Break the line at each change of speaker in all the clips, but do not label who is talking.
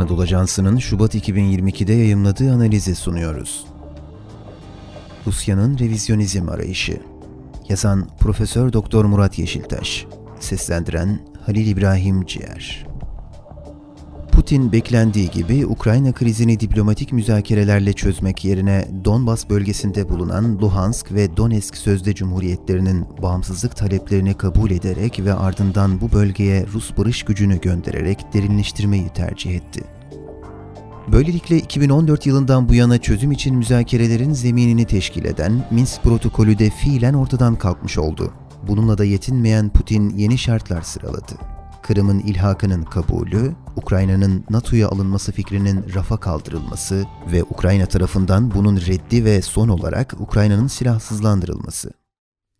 Anadolu Ajansı'nın Şubat 2022'de yayımladığı analizi sunuyoruz. Rusya'nın revizyonizm arayışı. Yazan Profesör Doktor Murat Yeşiltaş. Seslendiren Halil İbrahim Ciğer. Putin beklendiği gibi Ukrayna krizini diplomatik müzakerelerle çözmek yerine Donbas bölgesinde bulunan Luhansk ve Donetsk sözde cumhuriyetlerinin bağımsızlık taleplerini kabul ederek ve ardından bu bölgeye Rus barış gücünü göndererek derinleştirmeyi tercih etti. Böylelikle 2014 yılından bu yana çözüm için müzakerelerin zeminini teşkil eden Minsk protokolü de fiilen ortadan kalkmış oldu. Bununla da yetinmeyen Putin yeni şartlar sıraladı. Kırım'ın ilhakının kabulü, Ukrayna'nın NATO'ya alınması fikrinin rafa kaldırılması ve Ukrayna tarafından bunun reddi ve son olarak Ukrayna'nın silahsızlandırılması.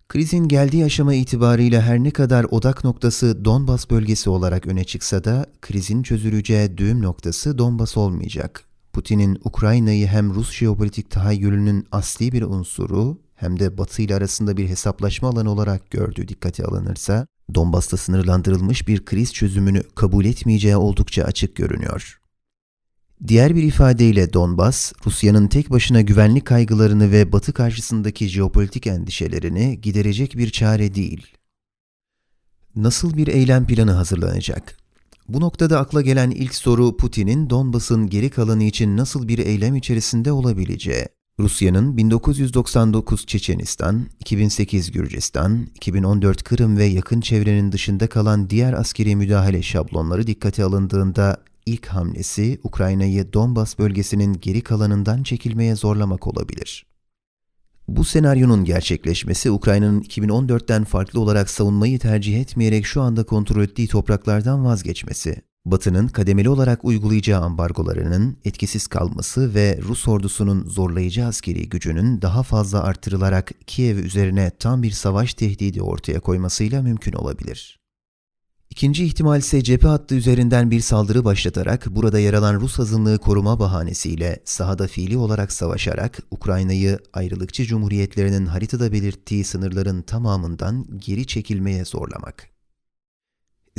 Krizin geldiği aşama itibarıyla her ne kadar odak noktası Donbas bölgesi olarak öne çıksa da krizin çözüleceği düğüm noktası Donbas olmayacak. Putin'in Ukrayna'yı hem Rus jeopolitik tahayyülünün asli bir unsuru hem de Batı ile arasında bir hesaplaşma alanı olarak gördüğü dikkate alınırsa, Donbas'ta sınırlandırılmış bir kriz çözümünü kabul etmeyeceği oldukça açık görünüyor. Diğer bir ifadeyle Donbas, Rusya'nın tek başına güvenlik kaygılarını ve Batı karşısındaki jeopolitik endişelerini giderecek bir çare değil. Nasıl bir eylem planı hazırlanacak? Bu noktada akla gelen ilk soru Putin'in Donbas'ın geri kalanı için nasıl bir eylem içerisinde olabileceği. Rusya'nın 1999 Çeçenistan, 2008 Gürcistan, 2014 Kırım ve yakın çevrenin dışında kalan diğer askeri müdahale şablonları dikkate alındığında ilk hamlesi Ukrayna'yı Donbas bölgesinin geri kalanından çekilmeye zorlamak olabilir. Bu senaryonun gerçekleşmesi Ukrayna'nın 2014'ten farklı olarak savunmayı tercih etmeyerek şu anda kontrol ettiği topraklardan vazgeçmesi, Batı'nın kademeli olarak uygulayacağı ambargolarının etkisiz kalması ve Rus ordusunun zorlayıcı askeri gücünün daha fazla artırılarak Kiev üzerine tam bir savaş tehdidi ortaya koymasıyla mümkün olabilir. İkinci ihtimal ise cephe hattı üzerinden bir saldırı başlatarak burada yer alan Rus azınlığı koruma bahanesiyle sahada fiili olarak savaşarak Ukrayna'yı ayrılıkçı cumhuriyetlerinin haritada belirttiği sınırların tamamından geri çekilmeye zorlamak.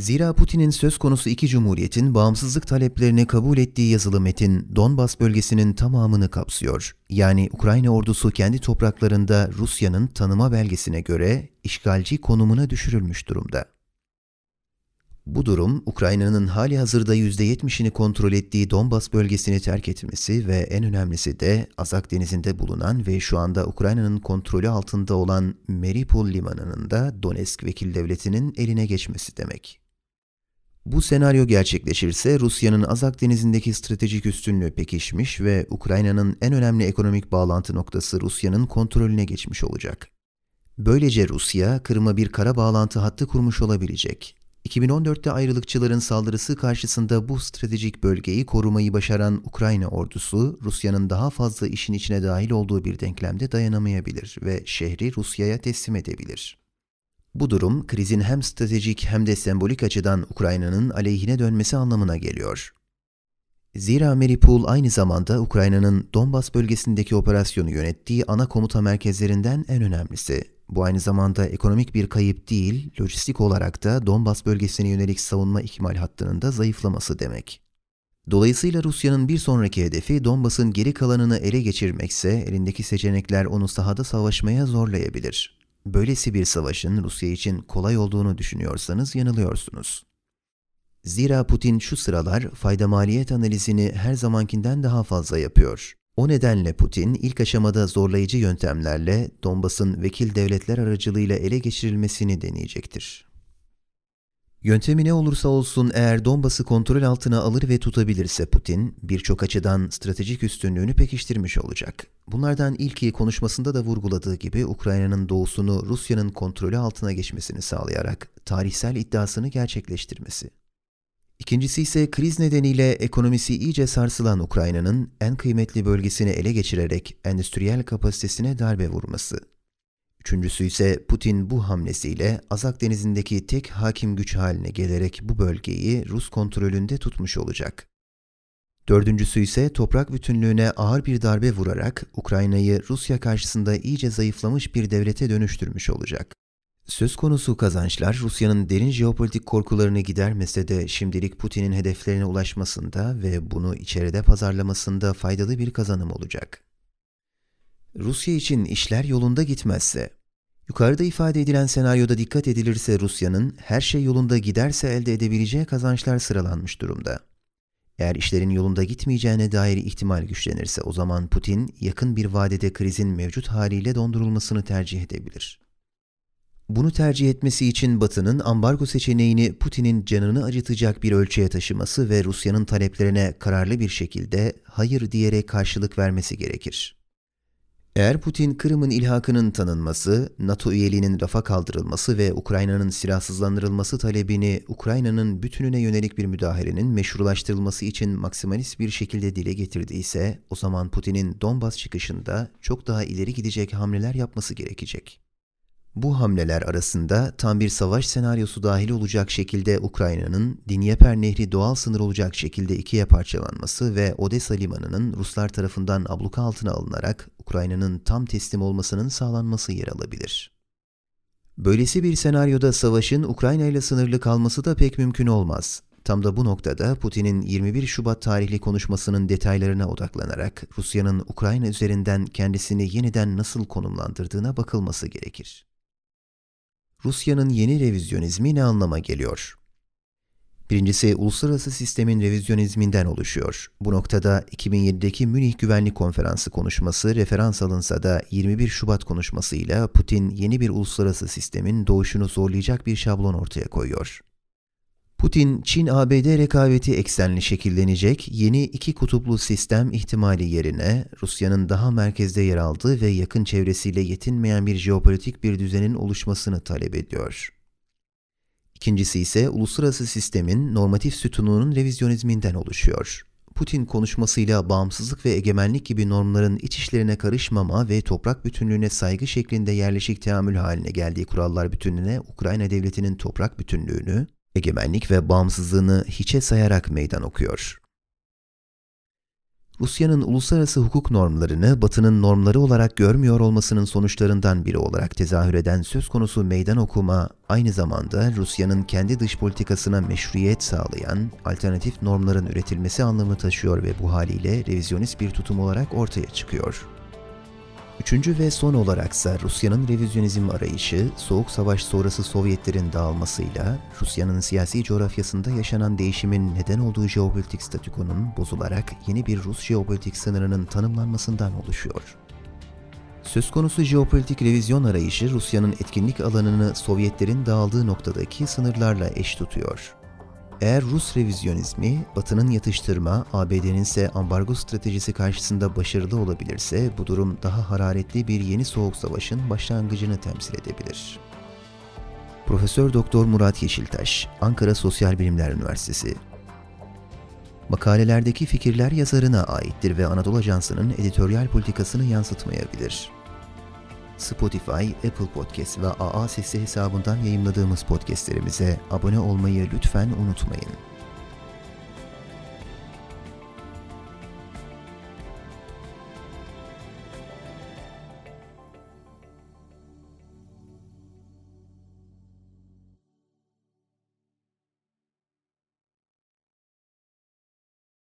Zira Putin'in söz konusu iki cumhuriyetin bağımsızlık taleplerini kabul ettiği yazılı metin Donbas bölgesinin tamamını kapsıyor. Yani Ukrayna ordusu kendi topraklarında Rusya'nın tanıma belgesine göre işgalci konumuna düşürülmüş durumda. Bu durum, Ukrayna'nın hali hazırda %70'ini kontrol ettiği Donbas bölgesini terk etmesi ve en önemlisi de Azak denizinde bulunan ve şu anda Ukrayna'nın kontrolü altında olan Meripol limanının da Donetsk vekil devletinin eline geçmesi demek. Bu senaryo gerçekleşirse Rusya'nın Azak denizindeki stratejik üstünlüğü pekişmiş ve Ukrayna'nın en önemli ekonomik bağlantı noktası Rusya'nın kontrolüne geçmiş olacak. Böylece Rusya, Kırım'a bir kara bağlantı hattı kurmuş olabilecek. 2014'te ayrılıkçıların saldırısı karşısında bu stratejik bölgeyi korumayı başaran Ukrayna ordusu, Rusya'nın daha fazla işin içine dahil olduğu bir denklemde dayanamayabilir ve şehri Rusya'ya teslim edebilir. Bu durum krizin hem stratejik hem de sembolik açıdan Ukrayna'nın aleyhine dönmesi anlamına geliyor. Zira Meripol aynı zamanda Ukrayna'nın Donbas bölgesindeki operasyonu yönettiği ana komuta merkezlerinden en önemlisi. Bu aynı zamanda ekonomik bir kayıp değil, lojistik olarak da Donbas bölgesine yönelik savunma ikmal hattının da zayıflaması demek. Dolayısıyla Rusya'nın bir sonraki hedefi Donbas'ın geri kalanını ele geçirmekse elindeki seçenekler onu sahada savaşmaya zorlayabilir. Böylesi bir savaşın Rusya için kolay olduğunu düşünüyorsanız yanılıyorsunuz. Zira Putin şu sıralar fayda maliyet analizini her zamankinden daha fazla yapıyor. O nedenle Putin ilk aşamada zorlayıcı yöntemlerle Donbas'ın vekil devletler aracılığıyla ele geçirilmesini deneyecektir. Yöntemi ne olursa olsun eğer Donbas'ı kontrol altına alır ve tutabilirse Putin, birçok açıdan stratejik üstünlüğünü pekiştirmiş olacak. Bunlardan ilki konuşmasında da vurguladığı gibi Ukrayna'nın doğusunu Rusya'nın kontrolü altına geçmesini sağlayarak tarihsel iddiasını gerçekleştirmesi. İkincisi ise kriz nedeniyle ekonomisi iyice sarsılan Ukrayna'nın en kıymetli bölgesini ele geçirerek endüstriyel kapasitesine darbe vurması. Üçüncüsü ise Putin bu hamlesiyle Azak denizindeki tek hakim güç haline gelerek bu bölgeyi Rus kontrolünde tutmuş olacak. Dördüncüsü ise toprak bütünlüğüne ağır bir darbe vurarak Ukrayna'yı Rusya karşısında iyice zayıflamış bir devlete dönüştürmüş olacak. Söz konusu kazançlar Rusya'nın derin jeopolitik korkularını gidermese de şimdilik Putin'in hedeflerine ulaşmasında ve bunu içeride pazarlamasında faydalı bir kazanım olacak. Rusya için işler yolunda gitmezse, yukarıda ifade edilen senaryoda dikkat edilirse Rusya'nın her şey yolunda giderse elde edebileceği kazançlar sıralanmış durumda. Eğer işlerin yolunda gitmeyeceğine dair ihtimal güçlenirse o zaman Putin yakın bir vadede krizin mevcut haliyle dondurulmasını tercih edebilir. Bunu tercih etmesi için Batı'nın ambargo seçeneğini Putin'in canını acıtacak bir ölçüye taşıması ve Rusya'nın taleplerine kararlı bir şekilde hayır diyerek karşılık vermesi gerekir. Eğer Putin Kırım'ın ilhakının tanınması, NATO üyeliğinin rafa kaldırılması ve Ukrayna'nın silahsızlandırılması talebini Ukrayna'nın bütününe yönelik bir müdahalenin meşrulaştırılması için maksimalist bir şekilde dile getirdiyse, o zaman Putin'in Donbas çıkışında çok daha ileri gidecek hamleler yapması gerekecek. Bu hamleler arasında tam bir savaş senaryosu dahil olacak şekilde Ukrayna'nın Dinyeper Nehri doğal sınır olacak şekilde ikiye parçalanması ve Odessa limanının Ruslar tarafından abluka altına alınarak Ukrayna'nın tam teslim olmasının sağlanması yer alabilir. Böylesi bir senaryoda savaşın Ukrayna ile sınırlı kalması da pek mümkün olmaz. Tam da bu noktada Putin'in 21 Şubat tarihli konuşmasının detaylarına odaklanarak Rusya'nın Ukrayna üzerinden kendisini yeniden nasıl konumlandırdığına bakılması gerekir. Rusya'nın yeni revizyonizmi ne anlama geliyor? Birincisi uluslararası sistemin revizyonizminden oluşuyor. Bu noktada 2007'deki Münih Güvenlik Konferansı konuşması referans alınsa da 21 Şubat konuşmasıyla Putin yeni bir uluslararası sistemin doğuşunu zorlayacak bir şablon ortaya koyuyor. Putin, Çin-ABD rekabeti eksenli şekillenecek yeni iki kutuplu sistem ihtimali yerine Rusya'nın daha merkezde yer aldığı ve yakın çevresiyle yetinmeyen bir jeopolitik bir düzenin oluşmasını talep ediyor. İkincisi ise uluslararası sistemin normatif sütununun revizyonizminden oluşuyor. Putin konuşmasıyla bağımsızlık ve egemenlik gibi normların iç işlerine karışmama ve toprak bütünlüğüne saygı şeklinde yerleşik teamül haline geldiği kurallar bütünlüğüne Ukrayna devletinin toprak bütünlüğünü, egemenlik ve bağımsızlığını hiçe sayarak meydan okuyor. Rusya'nın uluslararası hukuk normlarını Batı'nın normları olarak görmüyor olmasının sonuçlarından biri olarak tezahür eden söz konusu meydan okuma, aynı zamanda Rusya'nın kendi dış politikasına meşruiyet sağlayan alternatif normların üretilmesi anlamı taşıyor ve bu haliyle revizyonist bir tutum olarak ortaya çıkıyor. Üçüncü ve son olaraksa Rusya'nın revizyonizm arayışı, Soğuk Savaş sonrası Sovyetlerin dağılmasıyla Rusya'nın siyasi coğrafyasında yaşanan değişimin neden olduğu jeopolitik statükonun bozularak yeni bir Rus jeopolitik sınırının tanımlanmasından oluşuyor. Söz konusu jeopolitik revizyon arayışı Rusya'nın etkinlik alanını Sovyetlerin dağıldığı noktadaki sınırlarla eş tutuyor. Eğer Rus revizyonizmi, Batı'nın yatıştırma, ABD'nin ise ambargo stratejisi karşısında başarılı olabilirse bu durum daha hararetli bir yeni soğuk savaşın başlangıcını temsil edebilir. Profesör Doktor Murat Yeşiltaş, Ankara Sosyal Bilimler Üniversitesi Makalelerdeki fikirler yazarına aittir ve Anadolu Ajansı'nın editoryal politikasını yansıtmayabilir. Spotify, Apple Podcast ve AA Sesi hesabından yayınladığımız podcastlerimize abone olmayı lütfen unutmayın.